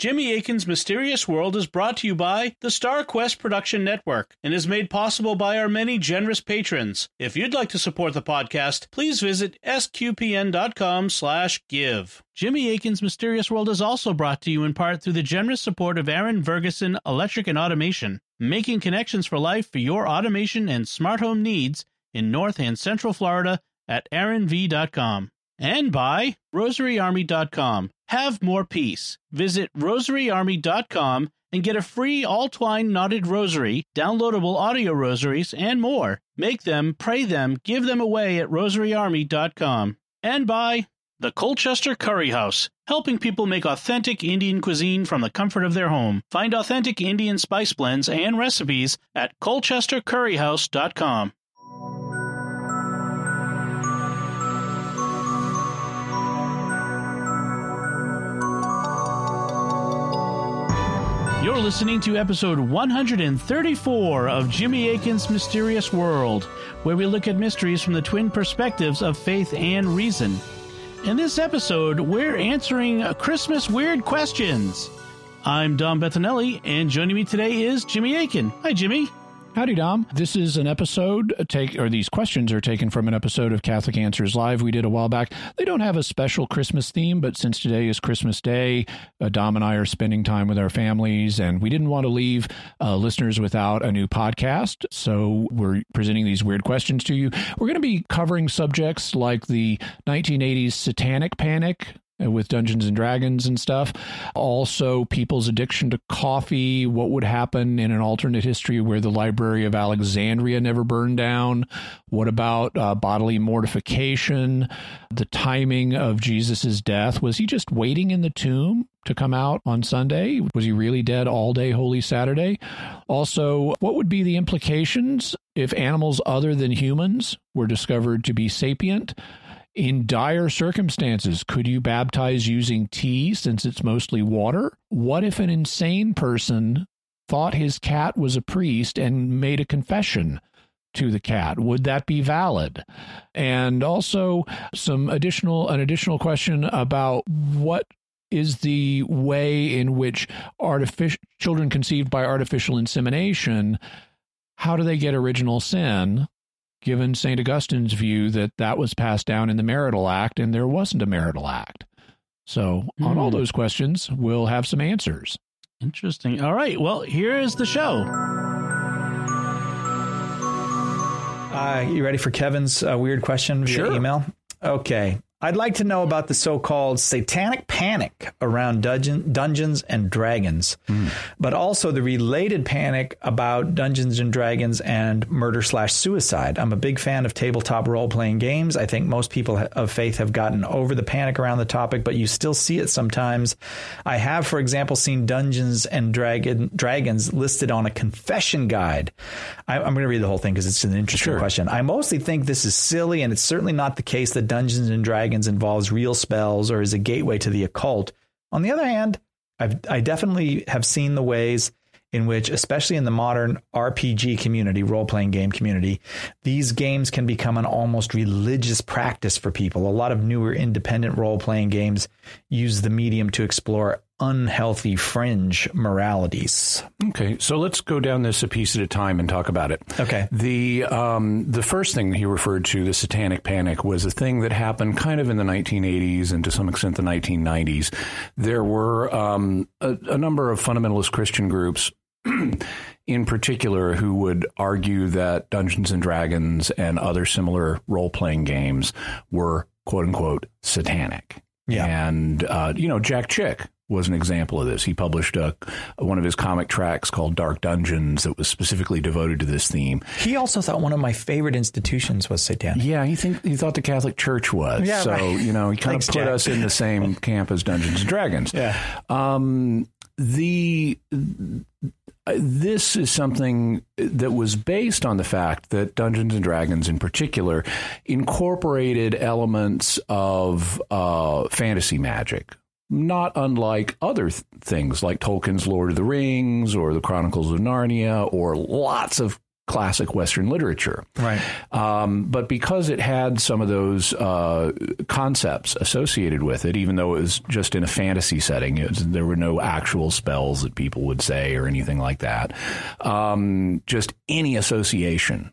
Jimmy Akin's Mysterious World is brought to you by the StarQuest Production Network and is made possible by our many generous patrons. If you'd like to support the podcast, please visit sqpn.com slash give. Jimmy Akin's Mysterious World is also brought to you in part through the generous support of Aaron Ferguson Electric and Automation, making connections for life for your automation and smart home needs in North and Central Florida at aaronv.com. And by rosaryarmy.com. Have more peace. Visit rosaryarmy.com and get a free all twine knotted rosary, downloadable audio rosaries, and more. Make them, pray them, give them away at rosaryarmy.com. And by the Colchester Curry House, helping people make authentic Indian cuisine from the comfort of their home. Find authentic Indian spice blends and recipes at colchestercurryhouse.com. You're listening to episode 134 of Jimmy Akin's Mysterious World, where we look at mysteries from the twin perspectives of faith and reason. In this episode, we're answering Christmas weird questions. I'm Dom Bettinelli, and joining me today is Jimmy Akin. Hi, Jimmy. Howdy, Dom. This is an episode take, or these questions are taken from an episode of Catholic Answers Live we did a while back. They don't have a special Christmas theme, but since today is Christmas Day, uh, Dom and I are spending time with our families, and we didn't want to leave uh, listeners without a new podcast. So we're presenting these weird questions to you. We're going to be covering subjects like the 1980s satanic panic, with Dungeons and Dragons and stuff. Also, people's addiction to coffee, what would happen in an alternate history where the Library of Alexandria never burned down? What about uh, bodily mortification? The timing of Jesus' death? Was he just waiting in the tomb? To come out on Sunday? Was he really dead all day Holy Saturday? Also, what would be the implications if animals other than humans were discovered to be sapient? In dire circumstances, could you baptize using tea since it's mostly water? What if an insane person thought his cat was a priest and made a confession? to the cat would that be valid and also some additional an additional question about what is the way in which artificial children conceived by artificial insemination how do they get original sin given St. Augustine's view that that was passed down in the marital act and there wasn't a marital act. So, mm. on all hmm. those questions, we'll have some answers. Interesting. All right. Well, here is the show. Uh, you ready for Kevin's uh, weird question via sure. email? Okay. I'd like to know about the so-called satanic panic around dungeon, Dungeons and Dragons, mm. but also the related panic about Dungeons and Dragons and murder slash suicide. I'm a big fan of tabletop role-playing games. I think most people of faith have gotten over the panic around the topic, but you still see it sometimes. I have, for example, seen Dungeons and Dragon, Dragons listed on a confession guide. I, am going to read the whole thing because it's an interesting sure. question. I mostly think this is silly, and it's certainly not the case that Dungeons and Dragons dragons involves real spells or is a gateway to the occult. On the other hand, I've, I definitely have seen the ways in which, especially in the modern RPG community, role playing game community, these games can become an almost religious practice for people. A lot of newer independent role playing games use the medium to explore unhealthy fringe moralities. Okay, so let's go down this a piece at a time and talk about it. Okay. The um, the first thing he referred to, the Satanic Panic, was a thing that happened kind of in the 1980s and to some extent the 1990s. There were um, a, a number of fundamentalist Christian groups. in particular, who would argue that Dungeons and Dragons and other similar role playing games were quote unquote satanic. Yeah. And, uh, you know, Jack Chick was an example of this. He published a, one of his comic tracts called Dark Dungeons that was specifically devoted to this theme. He also thought one of my favorite institutions was satanic. Yeah, he think he thought the Catholic Church was. Yeah, so right. you know he kind Thanks, of put Jack. us in the same camp as Dungeons and Dragons. Yeah. Um, the this is something that was based on the fact that Dungeons and Dragons, in particular, incorporated elements of uh, fantasy magic, not unlike other th- things like Tolkien's Lord of the Rings or the Chronicles of Narnia or lots of classic Western literature. Right. Um, but because it had some of those uh, concepts associated with it, even though it was just in a fantasy setting, was, there were no actual spells that people would say or anything like that. Um, just any association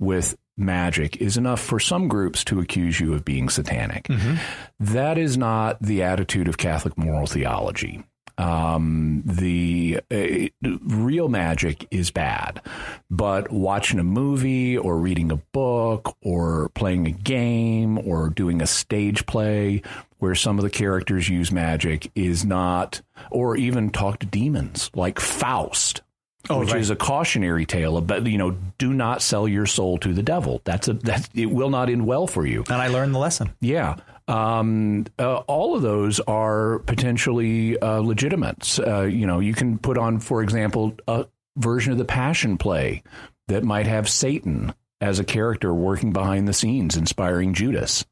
with magic is enough for some groups to accuse you of being satanic. Mm-hmm. That is not the attitude of Catholic moral theology. Um, the uh, real magic is bad, but watching a movie or reading a book or playing a game or doing a stage play where some of the characters use magic is not, or even talk to demons like Faust. Oh, which right. is a cautionary tale about you know do not sell your soul to the devil. That's a that it will not end well for you. And I learned the lesson. Yeah, um, uh, all of those are potentially uh, legitimate. Uh, you know, you can put on, for example, a version of the Passion Play that might have Satan as a character working behind the scenes, inspiring Judas.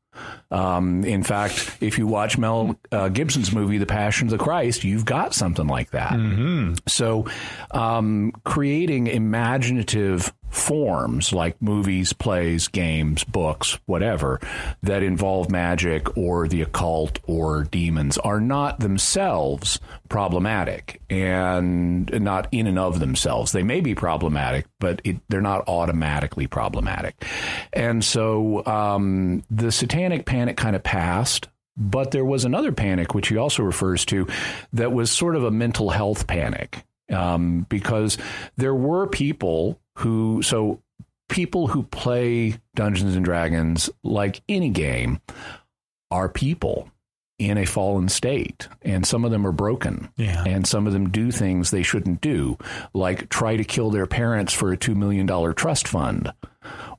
Um, in fact, if you watch Mel uh, Gibson's movie, The Passion of the Christ, you've got something like that. Mm-hmm. So, um, creating imaginative forms like movies, plays, games, books, whatever that involve magic or the occult or demons are not themselves problematic and not in and of themselves. They may be problematic, but it, they're not automatically problematic. And so um, the satanic panic kind of passed. But there was another panic, which he also refers to, that was sort of a mental health panic. Um, because there were people who so people who play Dungeons and Dragons like any game are people in a fallen state and some of them are broken yeah. and some of them do things they shouldn't do like try to kill their parents for a 2 million dollar trust fund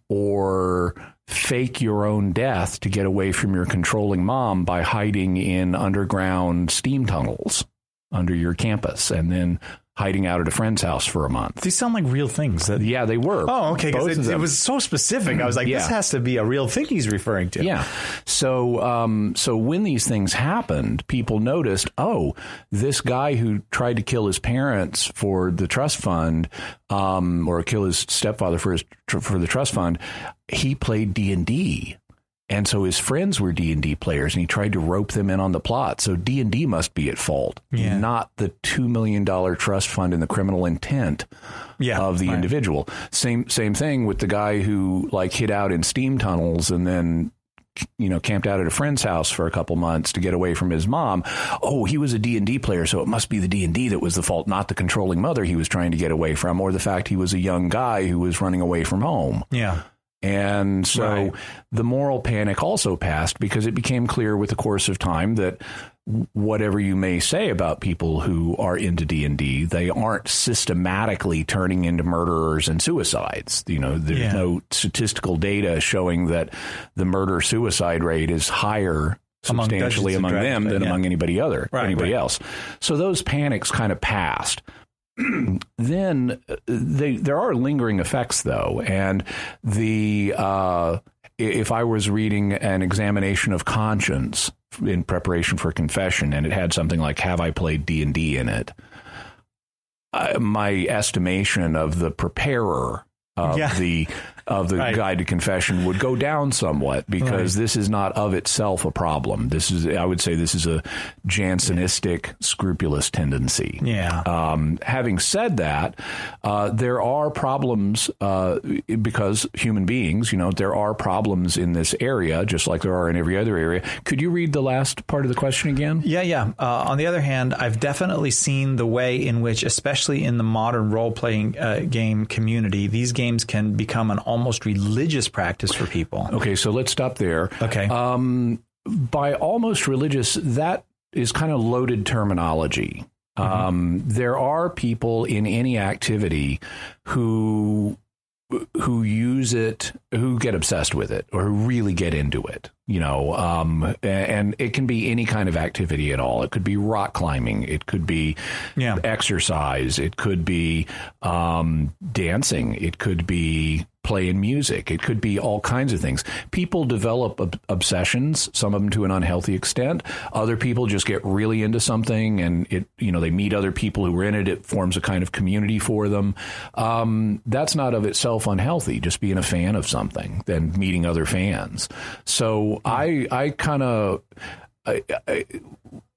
or fake your own death to get away from your controlling mom by hiding in underground steam tunnels under your campus and then hiding out at a friend's house for a month. These sound like real things. That, yeah, they were. Oh, okay. Because it, it, was so specific. I was like, yeah. this has to be a real thing he's referring to. Yeah. So, um, so when these things happened, people noticed, oh, this guy who tried to kill his parents for the trust fund, um, or kill his stepfather for his for the trust fund, he played D and D and so his friends were d&d players and he tried to rope them in on the plot. So d&d must be at fault. Yeah. not the $2 million trust fund and the criminal intent yeah, of the right. individual. Same same thing with the guy who like hid out in steam tunnels and then you know camped out at a friend's house for a couple months to get away from his mom. Oh he was a d&d player so it must be the d&d that was the fault not the controlling mother he was trying to get away from or the fact he was a young guy who was running away from home. Yeah and so right. the moral panic also passed because it became clear with the course of time that whatever you may say about people who are into D&D, they aren't systematically turning into murderers and suicides. You know, there's yeah. no statistical data showing that the murder suicide rate is higher substantially among, among them than yeah. among anybody other, right, anybody right. else. So those panics kind of passed. then uh, they, there are lingering effects, though, and the uh, if I was reading an examination of conscience in preparation for confession, and it had something like "Have I played D and D" in it, uh, my estimation of the preparer of yeah. the of the right. guide to confession would go down somewhat because right. this is not of itself a problem. This is, I would say, this is a Jansenistic, yeah. scrupulous tendency. Yeah. Um, having said that, uh, there are problems uh, because human beings, you know, there are problems in this area, just like there are in every other area. Could you read the last part of the question again? Yeah, yeah. Uh, on the other hand, I've definitely seen the way in which, especially in the modern role playing uh, game community, these games can become an almost religious practice for people. Okay, so let's stop there. Okay. Um, by almost religious, that is kind of loaded terminology. Mm-hmm. Um, there are people in any activity who who use it, who get obsessed with it, or who really get into it. You know, um, and it can be any kind of activity at all. It could be rock climbing, it could be Yeah. exercise, it could be um, dancing, it could be playing music, it could be all kinds of things. People develop ob- obsessions, some of them to an unhealthy extent. Other people just get really into something, and it, you know, they meet other people who are in it. It forms a kind of community for them. Um, that's not of itself unhealthy. Just being a fan of something, then meeting other fans. So I, I kind of.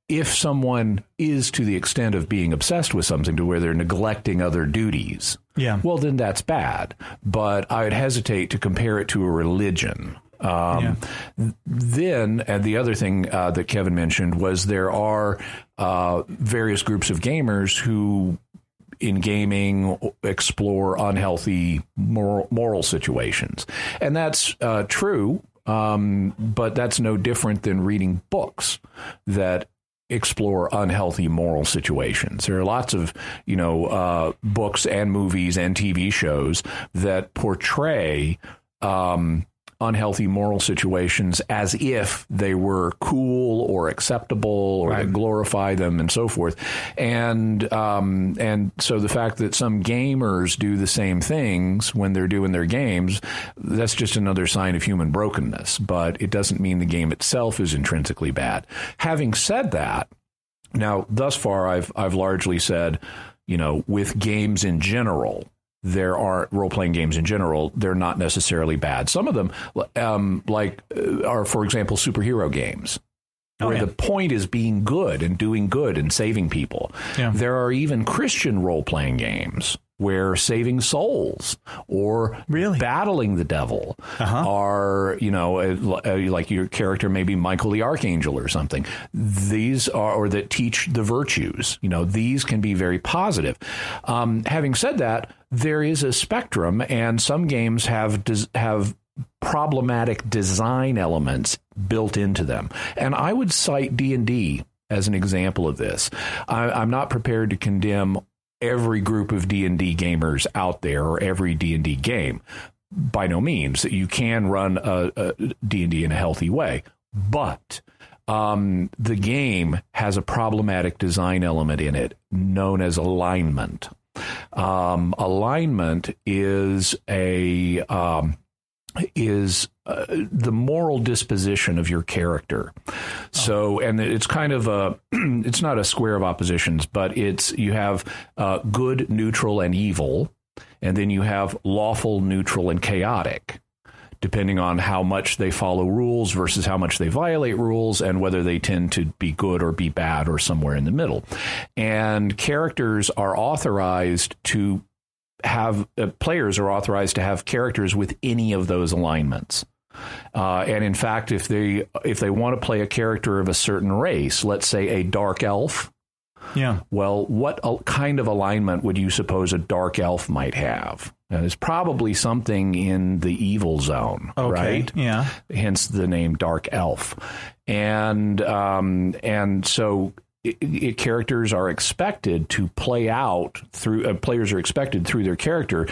If someone is to the extent of being obsessed with something to where they're neglecting other duties, Yeah. well, then that's bad. But I would hesitate to compare it to a religion. Um, th- Then, and the other thing uh, that Kevin mentioned was there are uh, various groups of gamers who in gaming explore unhealthy moral, moral situations. And that's uh, true, um, but that's no different than reading books that explore unhealthy moral situations. There are lots of, you know, uh, books and movies and TV shows that portray um, unhealthy moral situations as if they were cool or acceptable or that glorify them and so forth. And um, and so the fact that some gamers do the same things when they're doing their games, that's just another sign of human brokenness. But it doesn't mean the game itself is intrinsically bad. Having said that, now thus far I've I've largely said, you know, with games in general, there are role playing games in general. They're not necessarily bad. Some of them, um, like, uh, are for example superhero games. Oh, where yeah. the point is being good and doing good and saving people. Yeah. There are even Christian role playing games where saving souls or Really? battling the devil Uh-huh. are, you know, like your character maybe Michael the Archangel or something. These are, or that teach the virtues. You know, these can be very positive. Um, having said that, there is a spectrum, and some games have have problematic design elements built into them. And I would cite D and D as an example of this. I, I'm not prepared to condemn every group of D&D gamers out there or every D&D game by no means. You can run a, a D&D in a healthy way. But um, the game has a problematic design element in it known as alignment. Um, alignment is a um, is uh, the moral disposition of your character. So, and it's kind of a, it's not a square of oppositions, but it's, you have uh, good, neutral, and evil, and then you have lawful, neutral, and chaotic. Depending on how much they follow rules versus how much they violate rules, and whether they tend to be good or be bad or somewhere in the middle. And characters are authorized to have uh, players are authorized to have characters with any of those alignments. Uh, and in fact, if they if they want to play a character of a certain race, let's say a dark elf, Yeah. well, what kind of alignment would you suppose a dark elf might have? And it's probably something in the evil zone, Okay. right? Yeah. hence the name Dark Elf. And um, and so it, it, characters are expected to play out through uh, players are expected through their character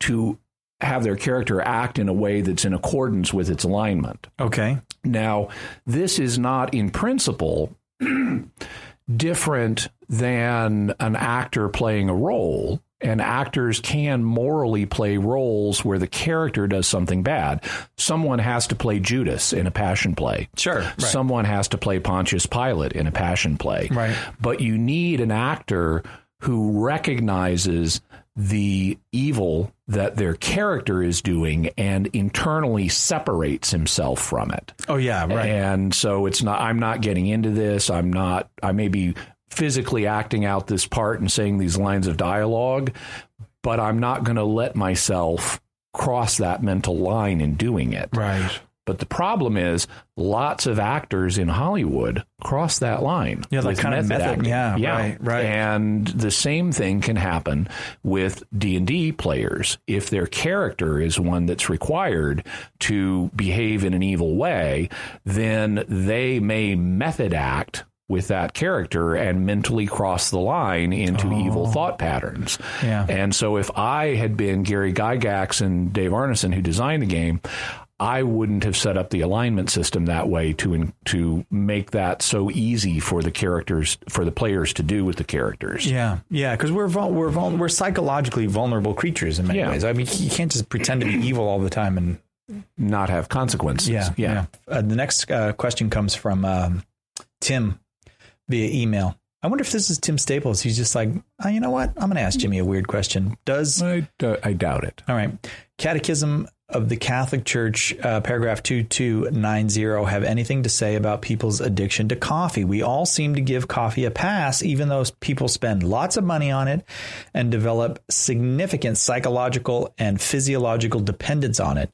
to have their character act in a way that's in accordance with its alignment. Okay. Now, this is not in principle different than an actor playing a role. And actors can morally play roles where the character does something bad. Someone has to play Judas in a passion play. Sure. Right. Someone has to play Pontius Pilate in a passion play. Right. But you need an actor who recognizes the evil that their character is doing and internally separates himself from it. Oh yeah. Right. And so it's not, I'm not getting into this. I'm not, I may be physically acting out this part and saying these lines of dialogue, but I'm not going to let myself cross that mental line in doing it. right. But the problem is lots of actors in Hollywood cross that line. Yeah, that kind of method. acting. Yeah, right, right. And the same thing can happen with D&D players. If their character is one that's required to behave in an evil way, then they may method act with that character and mentally cross the line into evil thought patterns. Yeah. And so if I had been Gary Gygax and Dave Arneson who designed the game, I wouldn't have set up the alignment system that way to to make that so easy for the characters for the players to do with the characters. Yeah, yeah, because we're vul- we're vul- we're psychologically vulnerable creatures in many Yeah. ways. I mean, you can't just pretend to be evil all the time and Not have consequences. Yeah, yeah. Uh, the next uh, question comes from um, Tim via email. I wonder if this is Tim Staples. He's just like, oh, you know what? I'm going to ask Jimmy a weird question. Does I, d- I doubt it. all right, Catechism of the Catholic Church, uh, paragraph two two nine zero, have anything to say about people's addiction to coffee? We all seem to give coffee a pass, even though people spend lots of money on it and develop significant psychological and physiological dependence on it.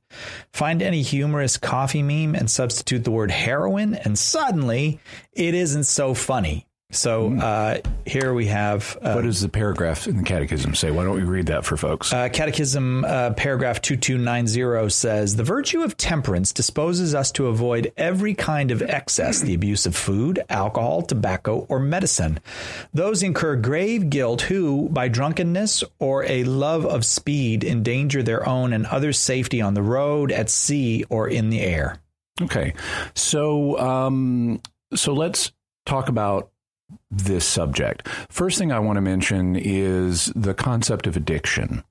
Find any humorous coffee meme and substitute the word heroin, and suddenly it isn't so funny. So uh, here we have uh, What does the paragraph in the catechism say? Why don't we read that for folks? uh, Catechism, uh, paragraph 2290 says The virtue of temperance disposes us to avoid every kind of excess, the abuse of food, alcohol, tobacco, or medicine. Those incur grave guilt who, by drunkenness or a love of speed, endanger their own and others' safety on the road, at sea, or in the air. Okay, so um, so let's talk about this subject. First thing I want to mention is the concept of addiction.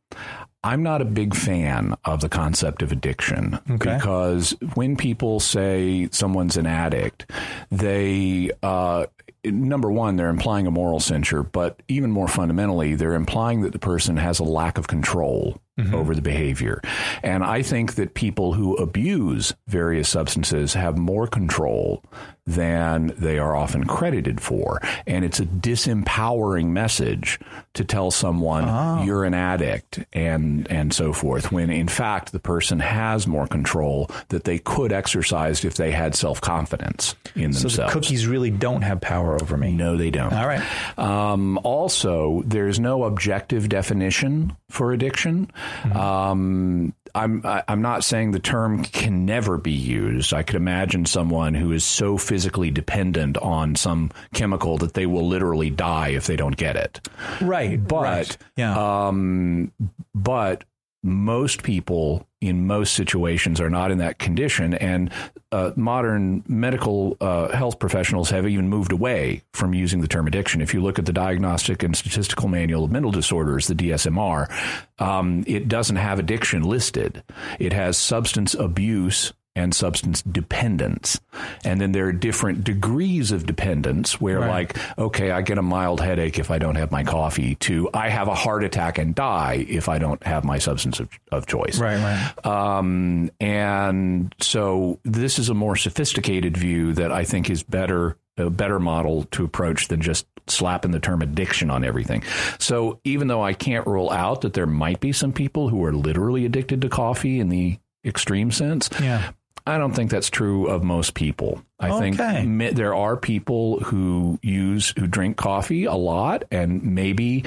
I'm not a big fan of the concept of addiction Okay. because when people say someone's an addict, they uh, number one they're implying a moral censure, but even more fundamentally, they're implying that the person has a lack of control over the behavior. And I think that people who abuse various substances have more control than they are often credited for. And it's a disempowering message to tell someone you're an addict and and so forth when in fact the person has more control that they could exercise if they had self-confidence in So themselves. the cookies really don't have power over me. No, they don't. All right. Um, also, there's no objective definition for addiction. Um, I'm I'm not saying the term can never be used. I could imagine someone who is so physically dependent on some chemical that they will literally die if they don't get it. Right. But right. yeah. um, but most people in most situations are not in that condition, and uh, modern medical uh, health professionals have even moved away from using the term addiction. If you look at the Diagnostic and Statistical Manual of Mental Disorders, the DSMR, um, it doesn't have addiction listed. It has substance abuse and substance dependence. And then there are different degrees of dependence where, like, okay, I get a mild headache if I don't have my coffee, to I have a heart attack and die if I don't have my substance of, of choice. right. Right. Um, and so this is a more sophisticated view that I think is better, a better model to approach than just slapping the term addiction on everything. So even though I can't rule out that there might be some people who are literally addicted to coffee in the extreme sense, Yeah. I don't think that's true of most people. I Okay. think mi- there are people who use who drink coffee a lot and maybe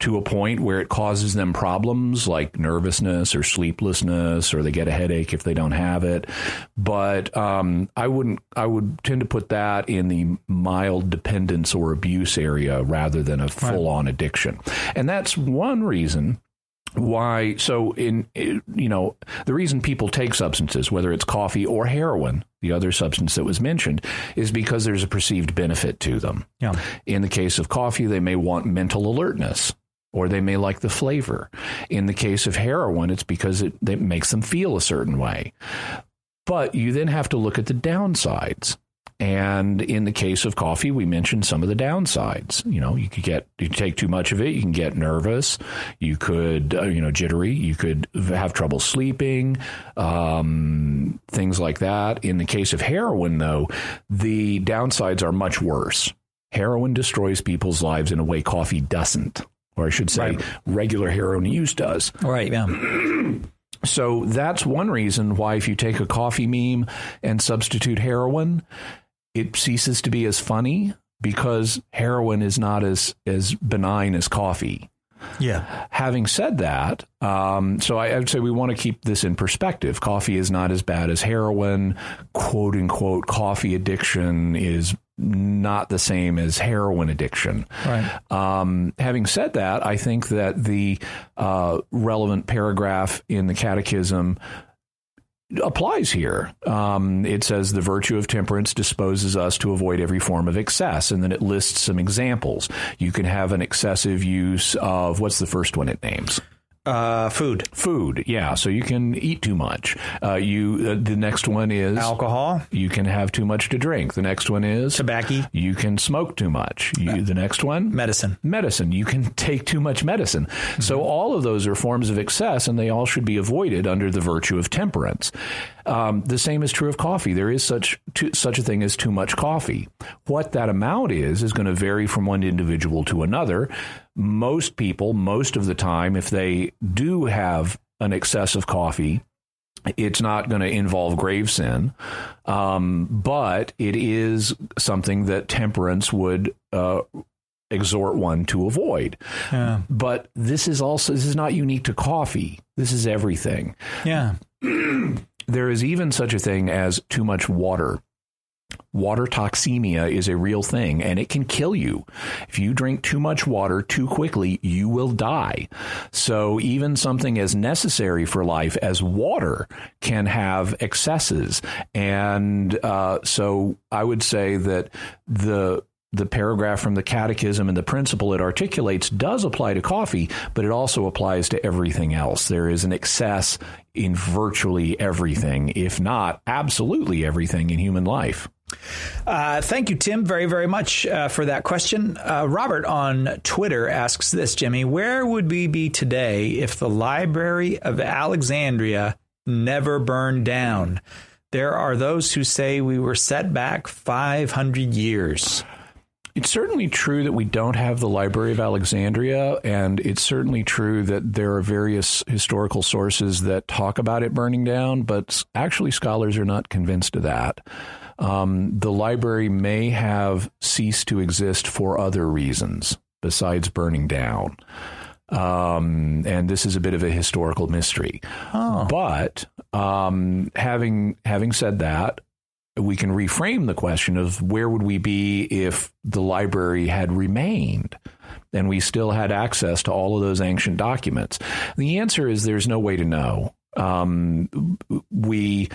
to a point where it causes them problems like nervousness or sleeplessness or they get a headache if they don't have it. But um, I wouldn't I would tend to put that in the mild dependence or abuse area rather than a full on addiction. And that's one reason why so in you know the reason people take substances whether it's coffee or heroin the other substance that was mentioned is because there's a perceived benefit to them. Yeah. in the case of coffee they may want mental alertness or they may like the flavor. In the case of heroin it's because it, it makes them feel a certain way. But you then have to look at the downsides and in the case of coffee, we mentioned some of the downsides. You know, you could get, you take too much of it, you can get nervous, you could, uh, you know, jittery, you could have trouble sleeping, um, things like that. In the case of heroin, though, the downsides are much worse. Heroin destroys people's lives in a way coffee doesn't, or I should say, Right. regular heroin use does. Right. Yeah. So that's one reason why if you take a coffee meme and substitute heroin, it ceases to be as funny because heroin is not as as benign as coffee. Yeah. Having said that, um, so I, I would say we want to keep this in perspective. Coffee is not as bad as heroin. "Quote unquote," coffee addiction is not the same as heroin addiction. Right. Um, having said that, I think that the uh, relevant paragraph in the Catechism applies here. Um, it says the virtue of temperance disposes us to avoid every form of excess, and then it lists some examples. You can have an excessive use of what's the first one it names? Uh, food, Food, yeah. So you can eat too much. Uh, you. Uh, the next one is alcohol, You can have too much to drink. The next one is tobacco, You can smoke too much. You, the next one, medicine. medicine. You can take too much medicine. So all of those are forms of excess, and they all should be avoided under the virtue of temperance. Um, the same is true of coffee. There is such to, such a thing as too much coffee. What that amount is is going to vary from one individual to another. Most people, most of the time, if they do have an excess of coffee, it's not going to involve grave sin, um, but it is something that temperance would uh, exhort one to avoid. Yeah, But this is also this is not unique to coffee. This is everything. yeah. There is even such a thing as too much water. Water toxemia is a real thing and it can kill you. If you drink too much water too quickly, you will die. So even something as necessary for life as water can have excesses. And uh, so I would say that the the paragraph from the catechism and the principle it articulates does apply to coffee, but it also applies to everything else. There is an excess in virtually everything, if not absolutely everything in human life. Uh, thank you, Tim, very, very much uh, for that question. Uh, Robert on Twitter asks this, Jimmy, where would we be today if the Library of Alexandria never burned down? There are those who say we were set back 500 years. It's certainly true that we don't have the Library of Alexandria, and it's certainly true that there are various historical sources that talk about it burning down, but actually, scholars are not convinced of that. Um, the library may have ceased to exist for other reasons besides burning down. Um, and this is a bit of a historical mystery. But um, having having said that, we can reframe the question of where would we be if the library had remained and we still had access to all of those ancient documents? The answer is there's no way to know. Um, we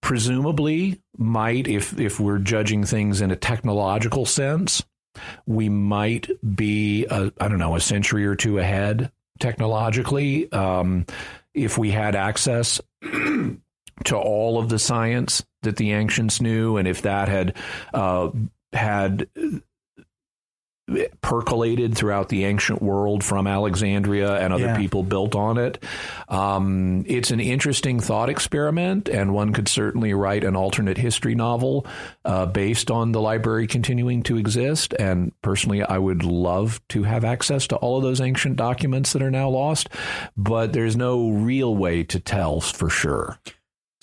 presumably might, if if we're judging things in a technological sense, we might be I I don't know a century or two ahead technologically um, if we had access to all of the science that the ancients knew, and if that had uh, had percolated throughout the ancient world from Alexandria and other Yeah. people built on it. Um, it's an interesting thought experiment, and one could certainly write an alternate history novel uh, based on the library continuing to exist. And personally, I would love to have access to all of those ancient documents that are now lost, but there's no real way to tell for sure.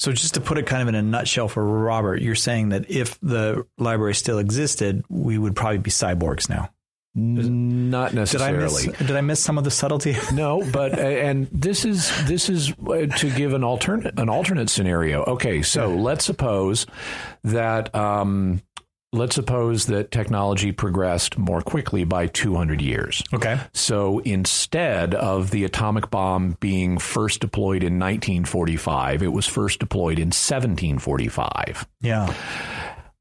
So, just to put it kind of in a nutshell for Robert, you're saying that if the library still existed, we would probably be cyborgs now. Not Did I necessarily. miss? Did I miss some of the subtlety? No, but uh, and this is this is uh, to give an alternate an alternate scenario. Okay, so let's suppose that um, let's suppose that technology progressed more quickly by 200 years. Okay. So instead of the atomic bomb being first deployed in 1945, it was first deployed in 1745. Yeah.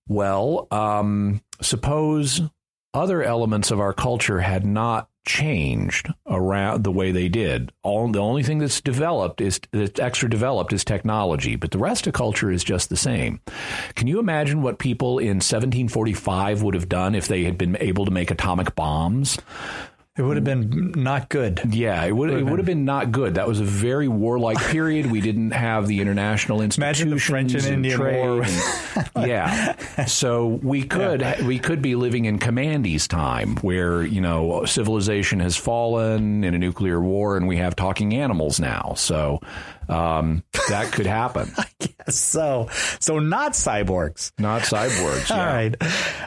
Well, um, suppose other elements of our culture had not changed around the way they did. All the only thing that's developed is that's extra developed is technology, but the rest of culture is just the same. Can you imagine what people in 1745 would have done if they had been able to make atomic bombs? It would have been not good. Yeah, it would it would have been not good. That was a very warlike period. We didn't have the international institutions Imagine the French and Indian trade War. and- yeah, so we could we could be living in Kamandi's time, where you know civilization has fallen in a nuclear war, and we have talking animals now. So um, that could happen. I guess so, so not cyborgs. Not cyborgs. All Yeah. right,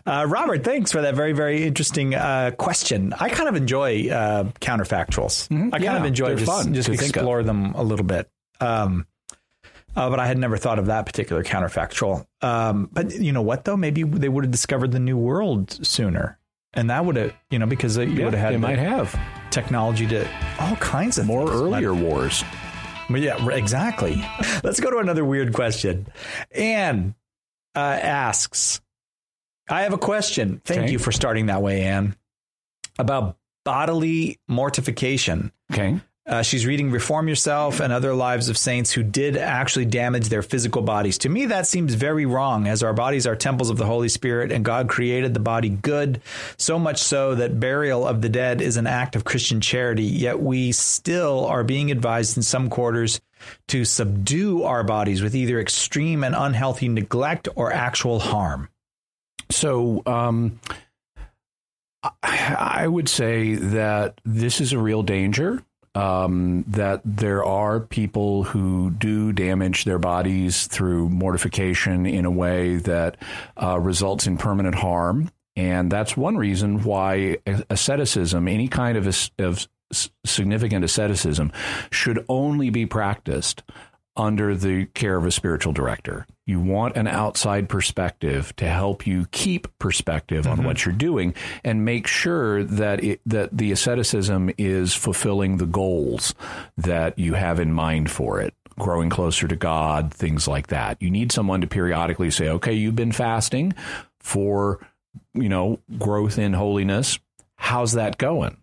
uh, Robert. Thanks for that very, very interesting uh, question. I kind of enjoy uh, counterfactuals. I kind Mm-hmm. Yeah, of enjoy just, fun just explore them a little bit. Um, uh, but I had never thought of that particular counterfactual. Um, but you know what, though? Maybe they would have discovered the new world sooner, and that would have, you know, because you Yeah, would have had they might have technology to all kinds of more things. earlier wars. Yeah, exactly. Let's go to another weird question. Anne uh, asks, I have a question. Thank Okay. you for starting that way, Anne. About bodily mortification. Okay. Uh, she's reading Reform Yourself and Other Lives of Saints who did actually damage their physical bodies. To me, that seems very wrong, as our bodies are temples of the Holy Spirit and God created the body good, so much so that burial of the dead is an act of Christian charity. Yet we still are being advised in some quarters to subdue our bodies with either extreme and unhealthy neglect or actual harm. So, um, I, I would say that this is a real danger. Um, that there are people who do damage their bodies through mortification in a way that uh, results in permanent harm. And that's one reason why asceticism, any kind of, of significant asceticism, should only be practiced under the care of a spiritual director. You want an outside perspective to help you keep perspective on mm-hmm. what you're doing and make sure that it, that the asceticism is fulfilling the goals that you have in mind for it. Growing closer to God, things like that. You need someone to periodically say, "Okay, you've been fasting for, you know, growth in holiness. How's that going?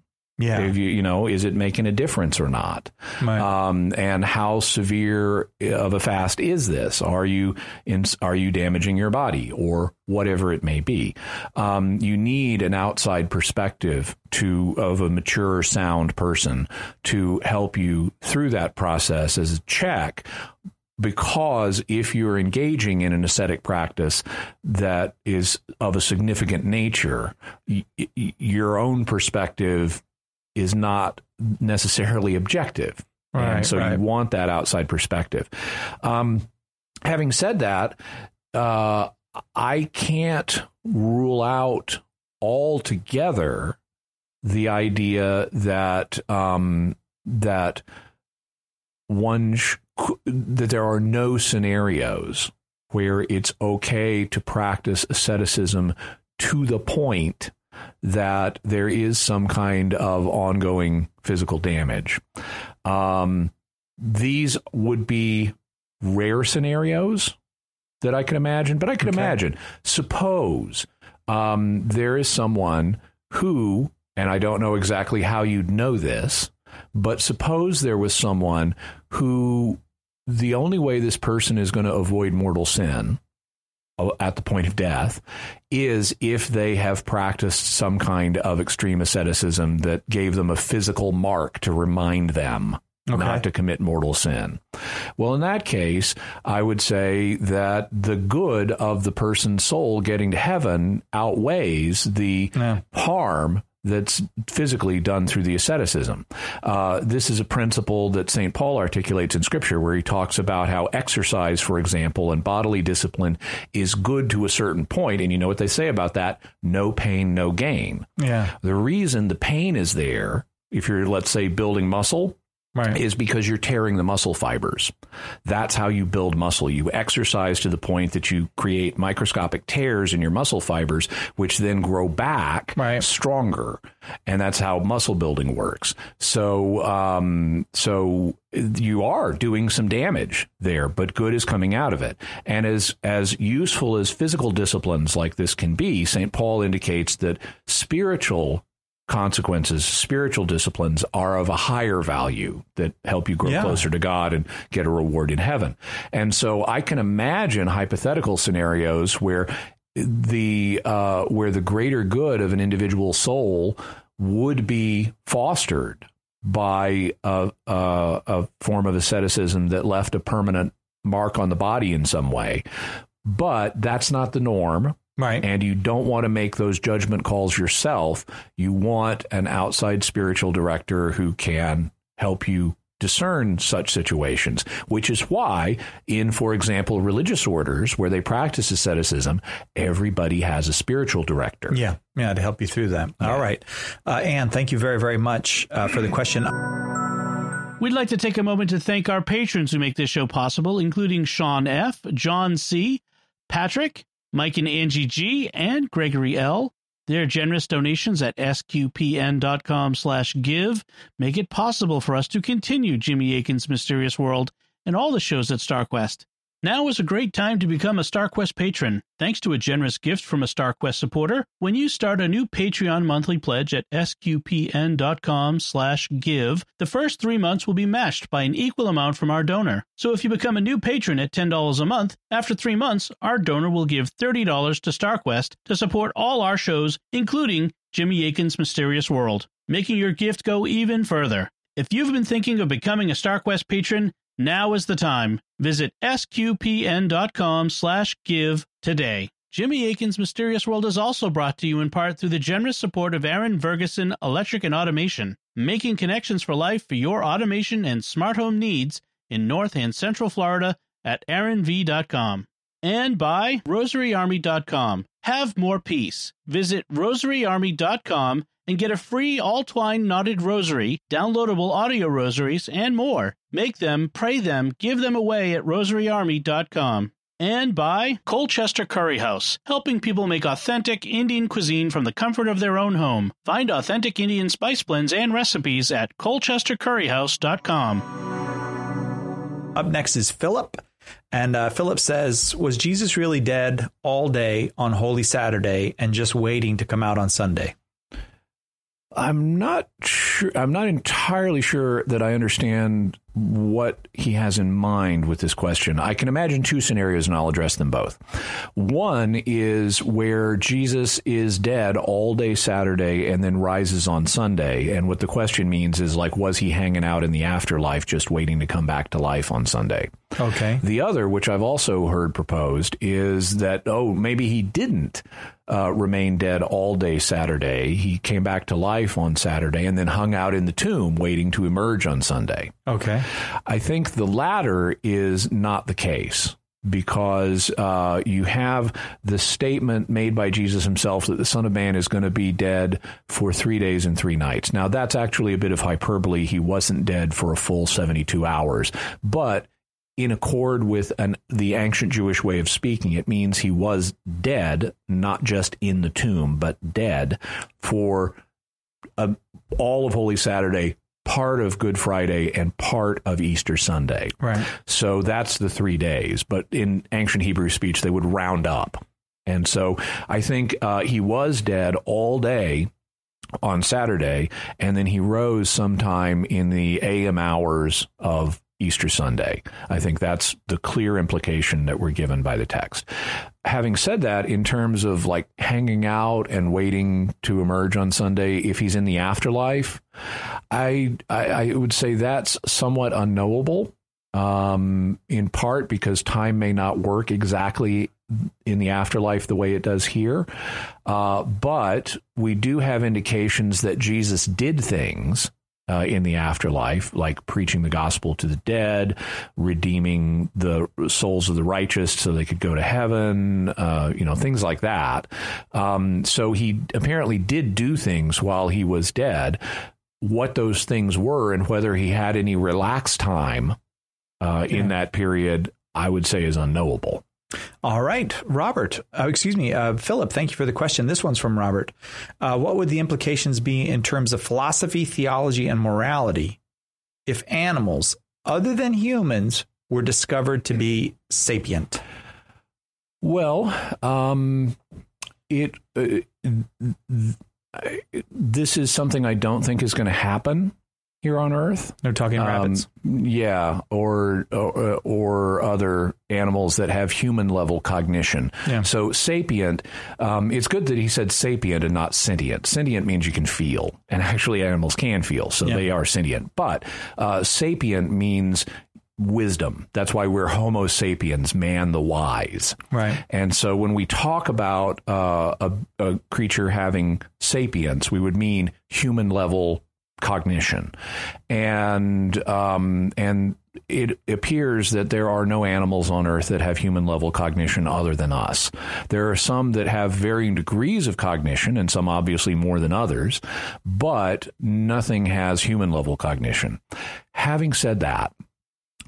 Have you, you know, is it making a difference or not? Right. Um, and how severe of a fast is this? Are you in, are you damaging your body or whatever it may be? Um, you need an outside perspective to of a mature, sound person to help you through that process as a check because if you're engaging in an ascetic practice that is of a significant nature, y- y- your own perspective is not necessarily objective. Right, and so right. you want that outside perspective. Um, having said that, uh, I can't rule out altogether the idea that um, that one sh- that there are no scenarios where it's okay to practice asceticism to the point that there is some kind of ongoing physical damage. Um, these would be rare scenarios that I can imagine, but I can Okay. imagine. Suppose um, there is someone who, and I don't know exactly how you'd know this, but suppose there was someone who the only way this person is going to avoid mortal sin at the point of death is if they have practiced some kind of extreme asceticism that gave them a physical mark to remind them Okay. not to commit mortal sin. Well, in that case, I would say that the good of the person's soul getting to heaven outweighs the Yeah. harm that's physically done through the asceticism. Uh, this is a principle that St. Paul articulates in Scripture, where he talks about how exercise, for example, and bodily discipline is good to a certain point. And you know what they say about that? No pain, no gain. Yeah. The reason the pain is there, if you're, let's say, building muscle, Right. is because you're tearing the muscle fibers. That's how you build muscle. You exercise to the point that you create microscopic tears in your muscle fibers, which then grow back Right. stronger. And that's how muscle building works. So, um, so you are doing some damage there, but good is coming out of it. And as, as useful as physical disciplines like this can be, St. Paul indicates that spiritual consequences, spiritual disciplines are of a higher value that help you grow Yeah. closer to God and get a reward in heaven. And so I can imagine hypothetical scenarios where the uh, where the greater good of an individual soul would be fostered by a, a, a form of asceticism that left a permanent mark on the body in some way. But that's not the norm Right. and you don't want to make those judgment calls yourself. You want an outside spiritual director who can help you discern such situations, which is why, in, for example, religious orders where they practice asceticism, everybody has a spiritual director. Yeah, yeah, to help you through that. All right, uh, Anne, thank you very, very much uh, for the question. We'd like to take a moment to thank our patrons who make this show possible, including Sean F., John C., Patrick, Mike and Angie G., and Gregory L. Their generous donations at sqpn.com slash give make it possible for us to continue Jimmy Akin's Mysterious World and all the shows at StarQuest. Now is a great time to become a StarQuest patron. Thanks to a generous gift from a StarQuest supporter, when you start a new Patreon monthly pledge at sqpn.com slash give, the first three months will be matched by an equal amount from our donor. So if you become a new patron at $10 a month, after three months, our donor will give $30 to StarQuest to support all our shows, including Jimmy Akin's Mysterious World, making your gift go even further. If you've been thinking of becoming a StarQuest patron, now is the time. Visit sqpn.com slash give today. Jimmy Akin's Mysterious World is also brought to you in part through the generous support of Aaron Ferguson Electric and Automation, making connections for life for your automation and smart home needs in North and Central Florida at aaronv.com. And by rosaryarmy.com. Have more peace. Visit rosaryarmy.com and get a free all twine knotted rosary, downloadable audio rosaries, and more. Make them, pray them, give them away at rosaryarmy.com. And by Colchester Curry House, helping people make authentic Indian cuisine from the comfort of their own home. Find authentic Indian spice blends and recipes at colchestercurryhouse.com. Up next is Philip. And uh, Philip says, Was Jesus really dead all day on Holy Saturday and just waiting to come out on Sunday? I'm not sure. I'm not entirely sure that I understand what he has in mind with this question. I can imagine two scenarios, and I'll address them both. One is where Jesus is dead all day Saturday and then rises on Sunday. And what the question means is like, was he hanging out in the afterlife just waiting to come back to life on Sunday? Okay. The other, which I've also heard proposed, is that, oh, maybe he didn't uh, remain dead all day Saturday. He came back to life on Saturday and then hung out in the tomb waiting to emerge on Sunday. Okay. I think the latter is not the case because uh, you have the statement made by Jesus himself that the Son of Man is going to be dead for three days and three nights. Now, that's actually a bit of hyperbole. He wasn't dead for a full 72 hours, but in accord with an, the ancient Jewish way of speaking, it means he was dead, not just in the tomb, but dead for a, all of Holy Saturday, part of Good Friday, and part of Easter Sunday. Right. So that's the three days. But in ancient Hebrew speech, they would round up. And so I think uh, he was dead all day on Saturday, and then he rose sometime in the AM hours of Easter Sunday. I think that's the clear implication that we're given by the text. Having said that, in terms of like hanging out and waiting to emerge on Sunday, if he's in the afterlife, I I, I would say that's somewhat unknowable. Um, in part because time may not work exactly in the afterlife the way it does here. Uh, but we do have indications that Jesus did things uh, in the afterlife, like preaching the gospel to the dead, redeeming the souls of the righteous so they could go to heaven, uh, you know, things like that. Um, so he apparently did do things while he was dead. What those things were and whether he had any relaxed time uh, yeah. in that period, I would say is unknowable. All right, Robert. Uh, excuse me, uh, Philip. Thank you for the question. This one's from Robert. Uh, what would the implications be in terms of philosophy, theology, and morality if animals other than humans were discovered to be sapient? Well, um, it. Uh, this is something I don't think is going to happen here on Earth. They're talking um, rabbits. Yeah, or, or, or other animals that have human level cognition. Yeah. So sapient. Um, it's good that he said sapient and not sentient. Sentient means you can feel, and actually animals can feel, so yeah. they are sentient. But uh, sapient means wisdom. That's why we're Homo sapiens, man the wise. Right. And so when we talk about uh, a, a creature having sapience, we would mean human level cognition, and um, and it appears that there are no animals on Earth that have human level cognition other than us. There are some that have varying degrees of cognition, and some obviously more than others, but nothing has human level cognition. Having said that,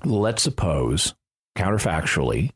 let's suppose counterfactually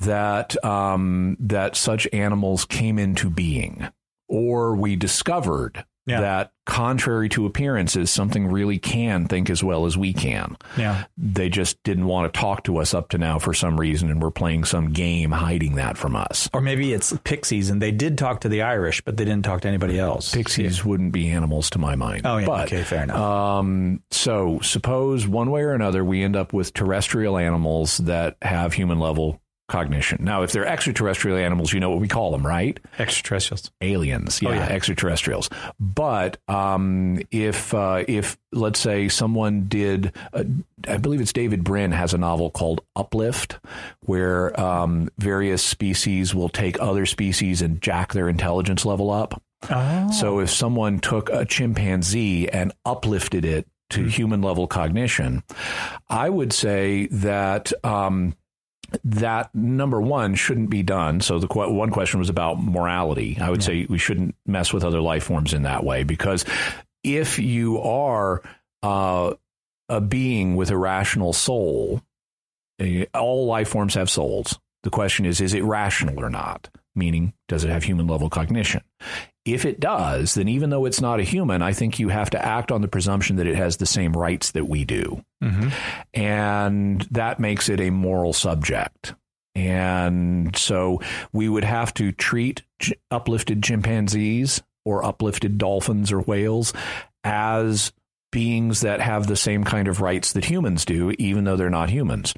that um, that such animals came into being or we discovered Yeah. that contrary to appearances, something really can think as well as we can. Yeah. They just didn't want to talk to us up to now for some reason, and we're playing some game hiding that from us. Or maybe it's pixies and they did talk to the Irish, but they didn't talk to anybody else. Pixies wouldn't be animals to my mind. Oh, yeah. But, okay, fair enough. Um, so suppose one way or another we end up with terrestrial animals that have human level cognition. Now, if they're extraterrestrial animals, you know what we call them, right? Extraterrestrials. aliens, yeah, Oh, yeah. extraterrestrials. But um, if uh, if let's say someone did, uh, I believe it's David Brin has a novel called Uplift, where um, various species will take other species and jack their intelligence level up. Oh. So if someone took a chimpanzee and uplifted it to human level cognition, I would say that. Um, that number one shouldn't be done. So the qu- one question was about morality. I would say we shouldn't mess with other life forms in that way because if you are uh, a being with a rational soul, eh, all life forms have souls. The question is, is it rational or not? Meaning, does it have human level cognition? If it does, then even though it's not a human, I think you have to act on the presumption that it has the same rights that we do Mhm. and that makes it a moral subject. And so we would have to treat uplifted chimpanzees or uplifted dolphins or whales as beings that have the same kind of rights that humans do, even though they're not humans.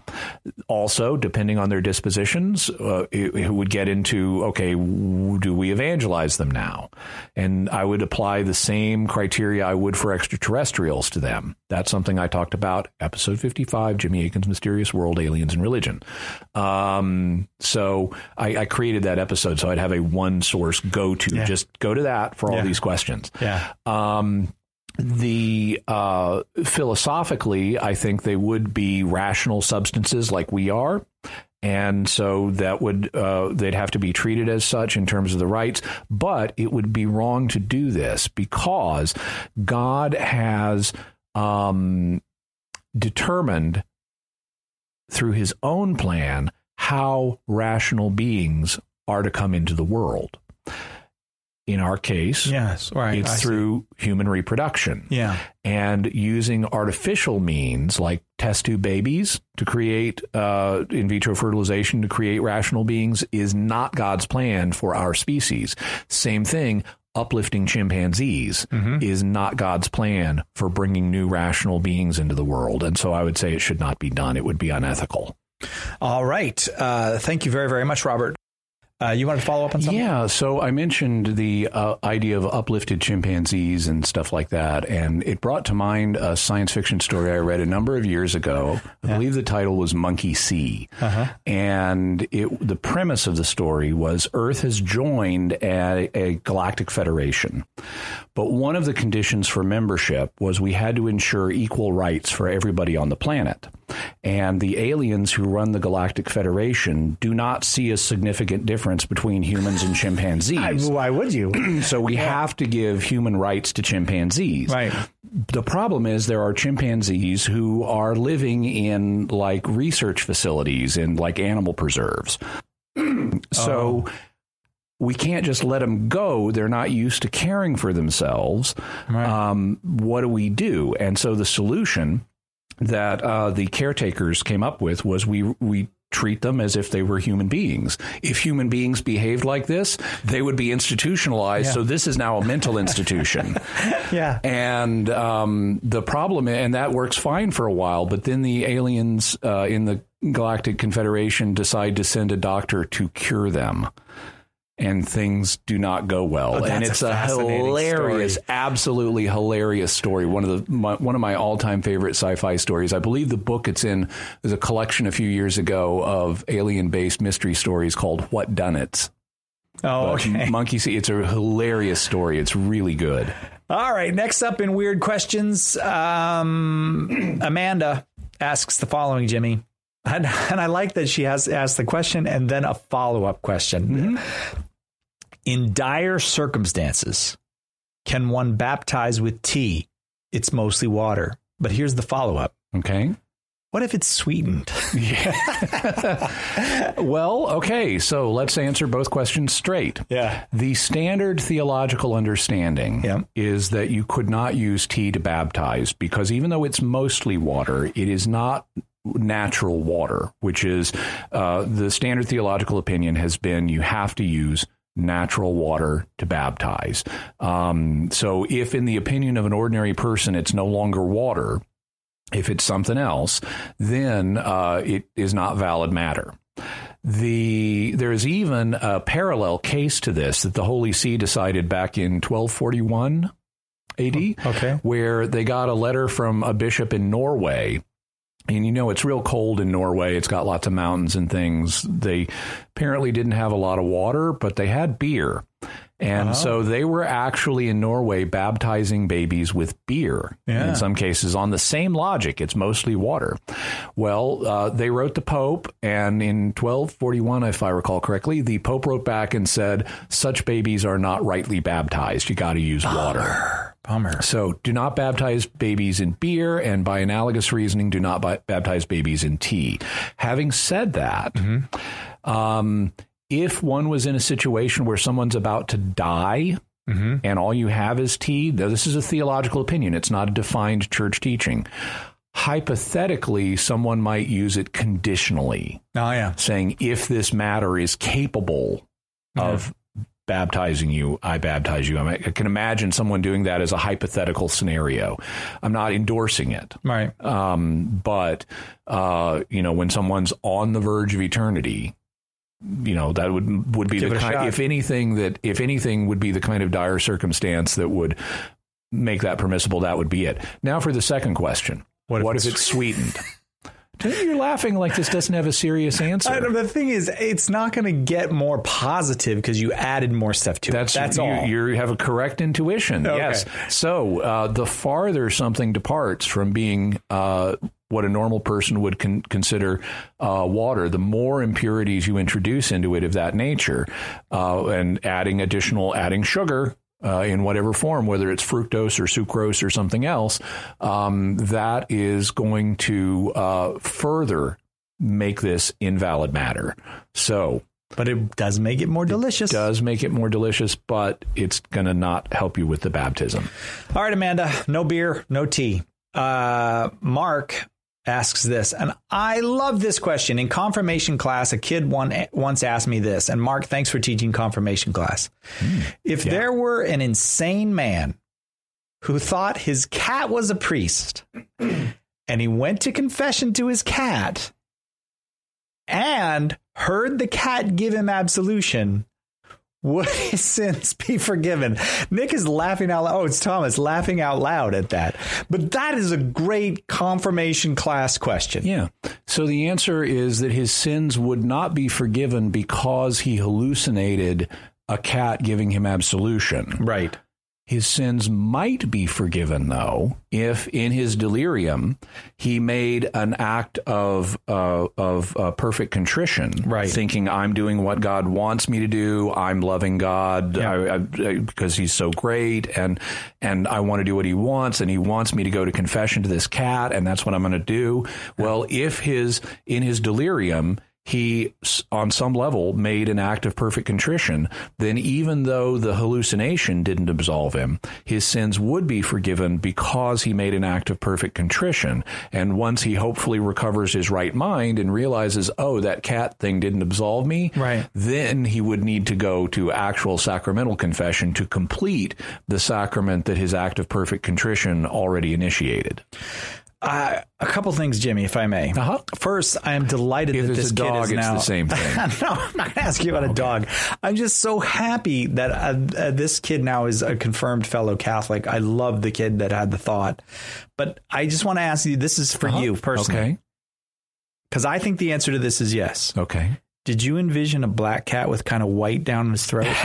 Also, depending on their dispositions, uh, it, it would get into okay, w- do we evangelize them now? And I would apply the same criteria I would for extraterrestrials to them. That's something I talked about, episode 55, Jimmy Akin's Mysterious World, Aliens and Religion. Um, so I, I created that episode so I'd have a one source go to. Yeah. Just go to that for all Yeah. these questions. Yeah. Um, the uh, philosophically, I think they would be rational substances like we are. And so that would uh, they'd have to be treated as such in terms of the rights, but it would be wrong to do this because God has um, determined through His own plan how rational beings are to come into the world. In our case, Yes. Right. it's I see. through human reproduction Yeah. and using artificial means like test tube babies to create uh, in vitro fertilization to create rational beings is not God's plan for our species. Same thing. Uplifting chimpanzees Mm-hmm. is not God's plan for bringing new rational beings into the world. And so I would say it should not be done. It would be unethical. All right. Uh, thank you very, very much, Robert. Uh, you want to follow up on something? Yeah, so I mentioned the uh, idea of uplifted chimpanzees and stuff like that, and it brought to mind a science fiction story I read a number of years ago. I believe the title was Monkey See, and it the premise of the story was Earth has joined a, a galactic federation, but one of the conditions for membership was we had to ensure equal rights for everybody on the planet. And the aliens who run the Galactic Federation do not see a significant difference between humans and chimpanzees. Why would you? so we have to give human rights to chimpanzees. right. The problem is there are chimpanzees who are living in like research facilities and like animal preserves. so we can't just let them go. They're not used to caring for themselves. Right. Um, what do we do? And so the solution that uh, the caretakers came up with was we we treat them as if they were human beings. If human beings behaved like this, they would be institutionalized. Yeah. So this is now a mental institution. yeah. And um, the problem, and that works fine for a while, but then the aliens uh, in the Galactic Confederation decide to send a doctor to cure them. And things do not go well, Oh, and it's a, fascinating hilarious, story. absolutely hilarious story. One of the my, one of my all time favorite sci-fi stories. I believe the book it's in is a collection a few years ago of alien based mystery stories called "What Done It." Oh, But okay. Monkey See. It's a hilarious story. It's really good. All right. Next up in weird questions, um, Amanda asks the following, Jimmy. And, and I like that she has asked the question and then a follow up question. Mm-hmm. In dire circumstances, can one baptize with tea? It's mostly water. But here's the follow up. Okay. What if it's sweetened? Yeah. well, okay, so let's answer both questions straight. Yeah. The standard theological understanding Yeah. is that you could not use tea to baptize because even though it's mostly water, it is not natural water, which is uh, the standard theological opinion has been you have to use natural water to baptize. Um, so if in the opinion of an ordinary person it's no longer water, if it's something else, then uh, it is not valid matter. The there's even a parallel case to this that the Holy See decided back in 1241 AD, Okay. where they got a letter from a bishop in Norway. And you know, it's real cold in Norway. It's got lots of mountains and things. They apparently didn't have a lot of water, but they had beer. And so they were actually in Norway baptizing babies with beer. Yeah. In some cases, on the same logic, it's mostly water. Well, uh, they wrote the Pope, and in 1241, if I recall correctly, the Pope wrote back and said, Such babies are not rightly baptized. You got to use water. Bummer. So do not baptize babies in beer, and by analogous reasoning, do not bi- baptize babies in tea. Having said that, um, if one was in a situation where someone's about to die and all you have is tea, now this is a theological opinion, it's not a defined church teaching. Hypothetically, someone might use it conditionally, Oh yeah. saying, if this matter is capable of baptizing you, I baptize you. I, I can imagine someone doing that as a hypothetical scenario. I'm not endorsing it. Right. Um, but uh, you know, when someone's on the verge of eternity, you know that would would be Give the kind. If anything, that if anything would be the kind of dire circumstance that would make that permissible. That would be it. Now for the second question: What What, if if, it's it's sweetened? You're laughing like this doesn't have a serious answer. The thing is, it's not going to get more positive because you added more stuff to That's it. That's you, all. You have a correct intuition. Okay. Yes. So uh, the farther something departs from being uh, what a normal person would con- consider uh, water, the more impurities you introduce into it of that nature, uh, and adding additional, adding sugar. Uh, in whatever form, whether it's fructose or sucrose or something else, um, that is going to uh, further make this invalid matter. So, but it does make it more delicious. does make it more delicious, but it's going to not help you with the baptism. All right, Amanda, no beer, no tea. Uh, Mark asks this, and I love this question. In confirmation class, a kid one, once asked me this, and Mark, thanks for teaching confirmation class. Hmm. if there were an insane man who thought his cat was a priest, and he went to confession to his cat and heard the cat give him absolution, would his sins be forgiven? Nick is laughing out loud. Oh, it's Thomas laughing out loud at that. But that is a great confirmation class question. Yeah. So the answer is that his sins would not be forgiven because he hallucinated a cat giving him absolution. Right. His sins might be forgiven, though, if in his delirium he made an act of uh, of uh, perfect contrition, Right. Thinking I'm doing what God wants me to do. I'm loving God Yeah. I, I, because He's so great, and and I want to do what He wants, and He wants me to go to confession to this cat, and that's what I'm going to do. Well, if his in his delirium he on some level made an act of perfect contrition, then even though the hallucination didn't absolve him, his sins would be forgiven because he made an act of perfect contrition. And once he hopefully recovers his right mind and realizes, oh, that cat thing didn't absolve me, Right. then he would need to go to actual sacramental confession to complete the sacrament that his act of perfect contrition already initiated. Uh, a couple things, Jimmy, if I may. Uh-huh. First, I am delighted If that this a kid dog, is it's now the same thing. no, I'm not going to ask you about a dog. I'm just so happy that uh, uh, this kid now is a confirmed fellow Catholic. I love the kid that had the thought. But I just want to ask you this is for you personally. Uh-huh. Okay. Because I think the answer to this is yes. Okay. Did you envision a black cat with kind of white down his throat?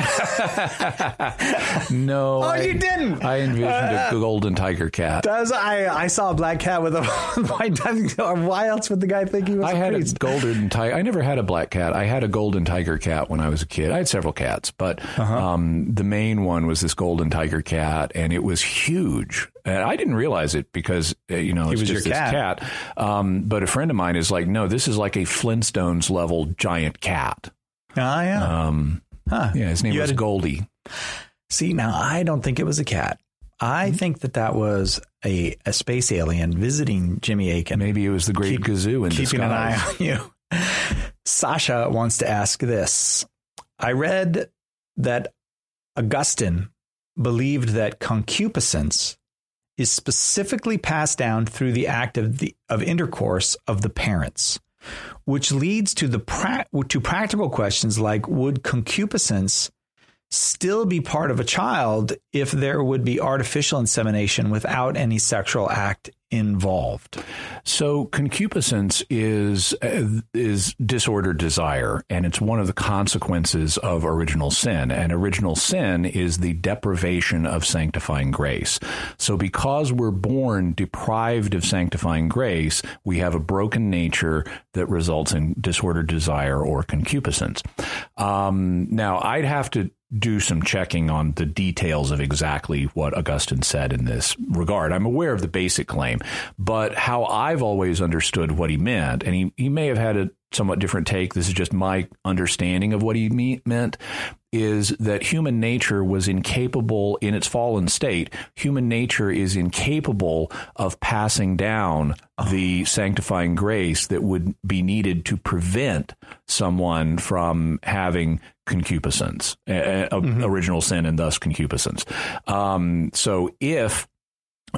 No. oh, I, you didn't. I envisioned a golden tiger cat. Does I? I saw a black cat with a white. Why else would the guy think he was I a had a golden tiger. I never had a black cat. I had a golden tiger cat when I was a kid. I had several cats, but Uh-huh. um, the main one was this golden tiger cat, and it was huge. And I didn't realize it because uh, you know He it's was just your this cat. cat. Um, but a friend of mine is like, no, this is like a Flintstones level giant cat. Ah, yeah. Um, huh. yeah, his name You was a- Goldie. See, now I don't think it was a cat. I Mm-hmm. think that that was a, a space alien visiting Jimmy Akin, Maybe it was the Great Keep- Gazoo in keeping an eye on you. Sasha wants to ask this. I read that Augustine believed that concupiscence is specifically passed down through the act of the of intercourse of the parents, which leads to the pra- to practical questions like would concupiscence still be part of a child if there would be artificial insemination without any sexual act involved? So concupiscence is uh, is disordered desire, and it's one of the consequences of original sin. And original sin is the deprivation of sanctifying grace. So because we're born deprived of sanctifying grace, we have a broken nature that results in disordered desire or concupiscence. Um, now, I'd have to do some checking on the details of exactly what Augustine said in this regard. I'm aware of the basic claim, but how I've always understood what he meant, and he, he may have had a somewhat different take, this is just my understanding of what he me- meant, is that human nature was incapable in its fallen state. Human nature is incapable of passing down the sanctifying grace that would be needed to prevent someone from having concupiscence, uh, uh, original sin, and thus concupiscence. Um, so if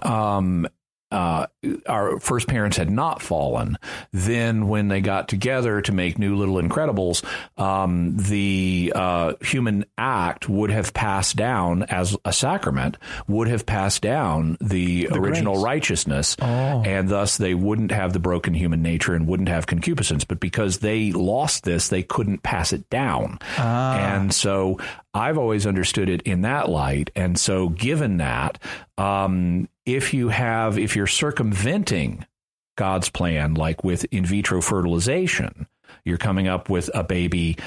um, uh, our first parents had not fallen, then when they got together to make New Little Incredibles, um, the uh, human act would have passed down as a sacrament, would have passed down the, original grace. righteousness, Oh. and thus they wouldn't have the broken human nature and wouldn't have concupiscence. But because they lost this, they couldn't pass it down. And so I've always understood it in that light. And so, given that, um, if you have, if you're circumventing God's plan, like with in vitro fertilization, you're coming up with a baby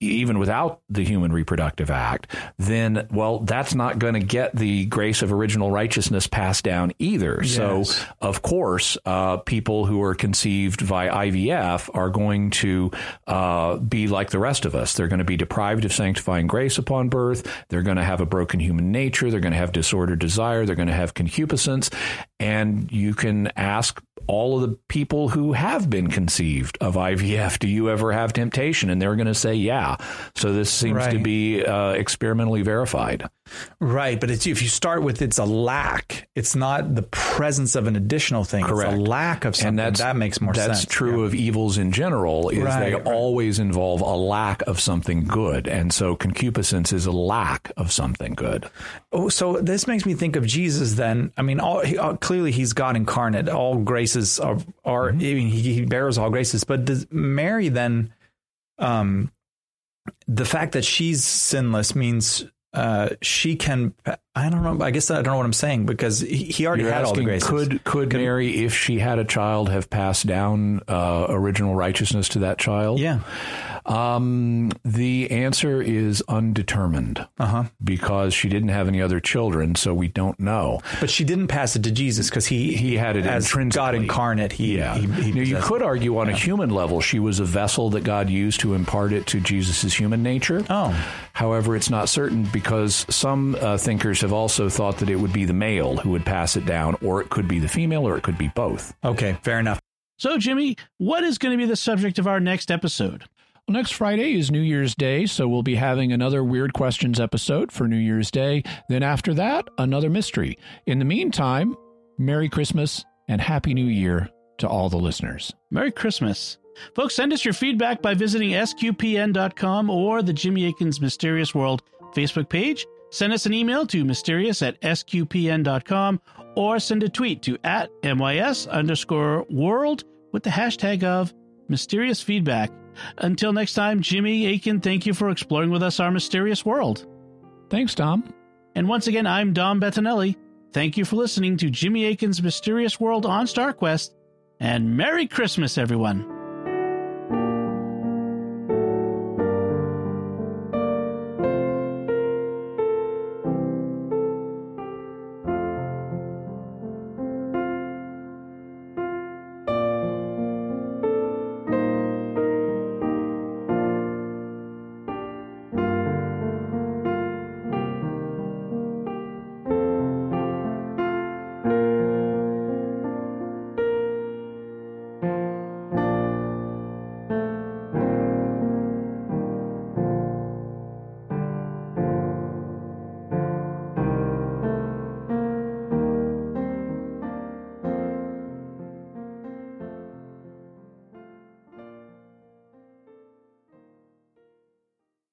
even without the human reproductive act, then, well, that's not going to get the grace of original righteousness passed down either. So, of course, uh, people who are conceived via IVF are going to uh, be like the rest of us. They're going to be deprived of sanctifying grace upon birth. They're going to have a broken human nature. They're going to have disordered desire. They're going to have concupiscence. And you can ask all of the people who have been conceived of IVF, do you ever have temptation? And they're going to say, yeah. So this seems to be uh, experimentally verified. Right, but it's, if you start with it's a lack, it's not the presence of an additional thing. Correct. It's a lack of something. and that's that makes more that's sense. true of evils in general is they Right, right. always involve a lack of something good and so concupiscence is a lack of something good Oh, so this makes me think of Jesus. Then, I mean, all, he, uh, clearly he's God incarnate. All graces are, are Mm-hmm. I mean, he, he bears all graces. But does Mary then, um, the fact that she's sinless means uh, she can. I don't know. I guess I don't know what I'm saying because he, he already You're had all the graces. could could Mary, if she had a child, have passed down uh, original righteousness to that child? yeah. Um, the answer is undetermined Uh huh. because she didn't have any other children, so we don't know. But she didn't pass it to Jesus because he He had it as God incarnate. He Yeah. He, he now, you could argue on a human level, she was a vessel that God used to impart it to Jesus' human nature. Oh. However, it's not certain because some uh, thinkers have also thought that it would be the male who would pass it down, or it could be the female, or it could be both. Okay. Fair enough. So, Jimmy, what is going to be the subject of our next episode? Well, next Friday is New Year's Day, so we'll be having another Weird Questions episode for New Year's Day. Then after that, another mystery. In the meantime, Merry Christmas and Happy New Year to all the listeners. Merry Christmas. Folks, send us your feedback by visiting sqpn.com or the Jimmy Akin's Mysterious World Facebook page. Send us an email to mysterious at sqpn.com or send a tweet to at mys underscore world with the hashtag of mysterious feedback. Until next time, Jimmy Akin, thank you for exploring with us our mysterious world. Thanks, Tom. And once again, I'm Dom Bettinelli. Thank you for listening to Jimmy Akin's Mysterious World on StarQuest. And Merry Christmas, everyone.